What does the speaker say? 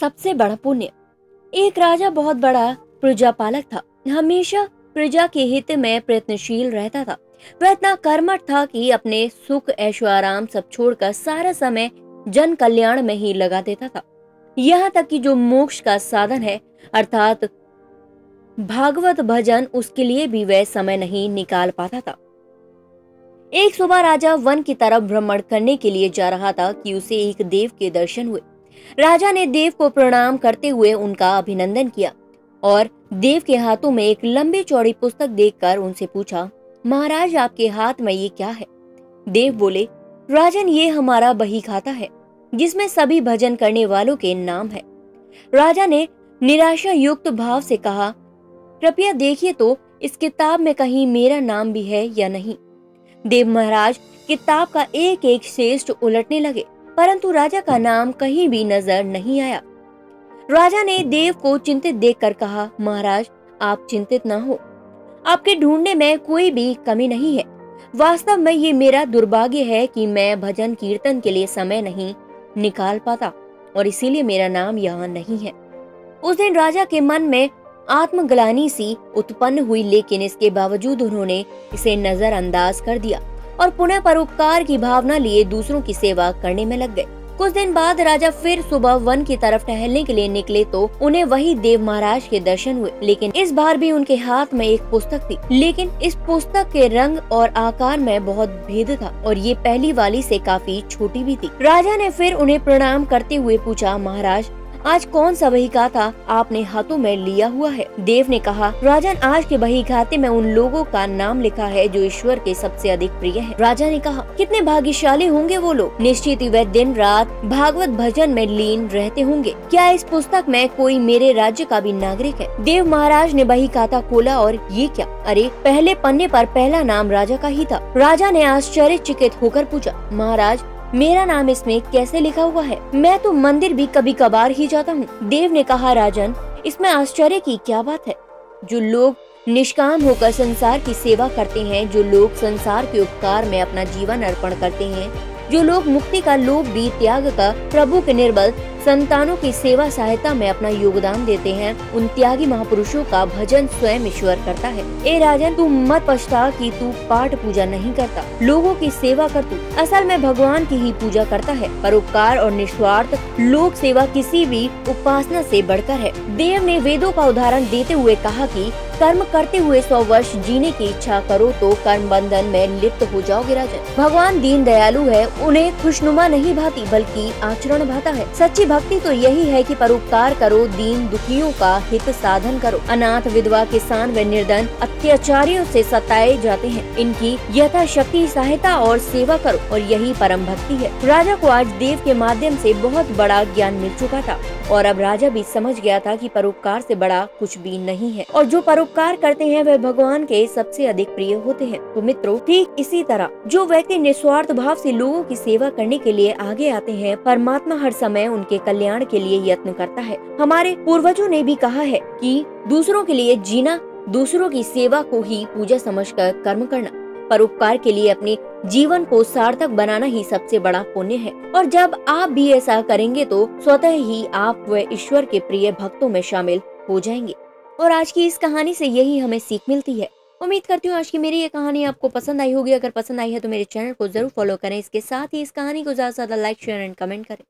सबसे बड़ा पुण्य। एक राजा बहुत बड़ा प्रजापालक था। हमेशा प्रजा के हित में प्रयत्नशील रहता था। वह इतना कर्मठ था कि अपने सुख ऐशो आराम सब छोड़कर सारा समय जन कल्याण में ही लगा देता था। यहाँ तक कि जो मोक्ष का साधन है, अर्थात भागवत भजन, उसके लिए भी वह समय नहीं निकाल पाता था। एक सुबह राजा वन की तरफ़ भ्रमण करने के लिए जा रहा था कि उसे एक देव के दर्शन हुए। राजा ने देव को प्रणाम करते हुए उनका अभिनंदन किया और देव के हाथों में एक लंबी चौड़ी पुस्तक देखकर उनसे पूछा, महाराज, आपके हाथ में ये क्या है? देव बोले, राजन, ये हमारा बही खाता है, जिसमें सभी भजन करने वालों के नाम है। राजा ने निराशा युक्त भाव से कहा, कृपया देखिए तो इस किताब में कहीं मेरा नाम भी है या नहीं? देव, महाराज, किताब का एक एक श्रेष्ठ उलटने लगे। परंतु राजा का नाम कहीं भी नज़र नहीं आया। राजा ने देव को चिंतित देखकर कहा, महाराज, आप चिंतित न हो। आपके ढूँढने में कोई भी कमी नहीं है। वास्तव में ये मेरा दुर्भाग्य है कि मैं भजन कीर्तन के लिए समय नहीं निकाल पाता और इसीलिए मेरा नाम यहाँ नहीं है। उस दिन राजा के मन में आत्मग्लानी सी उत्पन्न हुई, लेकिन इसके बावजूद उन्होंने इसे नजरअंदाज कर दिया। और पुनः परोपकार की भावना लिए दूसरों की सेवा करने में लग गए। कुछ दिन बाद राजा फिर सुबह वन की तरफ़ टहलने के लिए निकले तो उन्हें वही देव महाराज के दर्शन हुए। लेकिन इस बार भी उनके हाथ में एक पुस्तक थी। लेकिन इस पुस्तक के रंग और आकार में बहुत भेद था और ये पहली वाली से काफ़ी छोटी भी थी। राजा ने फिर उन्हें प्रणाम करते हुए पूछा, महाराज आज कौन सा बही खाता आपने हाथों में लिया हुआ है। देव ने कहा, राजन, आज के बही खाते में उन लोगों का नाम लिखा है जो ईश्वर के सबसे अधिक प्रिय है। राजा ने कहा, कितने भाग्यशाली होंगे वो लोग। निश्चित ही वह दिन रात भागवत भजन में लीन रहते होंगे। क्या इस पुस्तक में कोई मेरे राज्य का भी नागरिक है? देव महाराज ने बही खाता खोला और ये क्या? अरे, पहले पन्ने पर पहला नाम राजा का ही था। राजा ने आश्चर्यचकित होकर पूछा, महाराज मेरा नाम इसमें कैसे लिखा हुआ है? मैं तो मंदिर भी कभी कभार ही जाता हूँ। देव ने कहा, राजन, इसमें आश्चर्य की क्या बात है? जो लोग निष्काम होकर संसार की सेवा करते हैं, जो लोग संसार के उपकार में अपना जीवन अर्पण करते हैं जो लोग मुक्ति का लोभ भी त्याग कर प्रभु के निर्बल संतानों की सेवा सहायता में अपना योगदान देते हैं, उन त्यागी महापुरुषों का भजन स्वयं ईश्वर करता है। ए राजन, तू मत पछता कि तू पाठ पूजा नहीं करता। लोगों की सेवा कर तू। असल में भगवान की ही पूजा करता है परोपकार और निस्वार्थ लोक सेवा किसी भी उपासना से बढ़कर है। देव ने वेदों का उदाहरण देते हुए कहा कि कर्म करते हुए सौ वर्ष जीने की इच्छा करो तो कर्म बंधन में लिप्त हो जाओगे राजन। भगवान दीन दयालु है, उन्हें खुशनुमा नहीं भाती, बल्कि आचरण भाता है। सच्ची भक्ति तो यही है कि परोपकार करो, दीन दुखियों का हित साधन करो। अनाथ विधवा किसान व निर्धन अत्याचारियों से सताए जाते हैं। इनकी यथाशक्ति, सहायता और सेवा करो, और यही परम भक्ति है। राजा को आज देव के माध्यम से बहुत बड़ा ज्ञान मिल चुका था, और अब राजा भी समझ गया था कि परोपकार से बड़ा कुछ भी नहीं है। और जो परोपकार करते हैं, वह भगवान के सबसे अधिक प्रिय होते हैं। तो मित्रों, ठीक इसी तरह, जो व्यक्ति निस्वार्थ भाव से लोगों की सेवा करने के लिए आगे आते हैं, परमात्मा हर समय उनके कल्याण के लिए यत्न करता है। हमारे पूर्वजों ने भी कहा है कि दूसरों के लिए जीना, दूसरों की सेवा को ही पूजा समझकर कर्म करना परोपकार के लिए अपने जीवन को सार्थक बनाना ही सबसे बड़ा पुण्य है। और जब आप भी ऐसा करेंगे तो स्वतः ही आप व ईश्वर के प्रिय भक्तों में शामिल हो जाएँगे। और आज की इस कहानी से यही हमें सीख मिलती है। उम्मीद करती हूँ आज की मेरी ये कहानी आपको पसंद आई होगी। अगर पसंद आई है तो मेरे चैनल को ज़रूर फॉलो करें। इसके साथ ही इस कहानी को ज़्यादा से ज़्यादा लाइक, शेयर एंड कमेंट करें।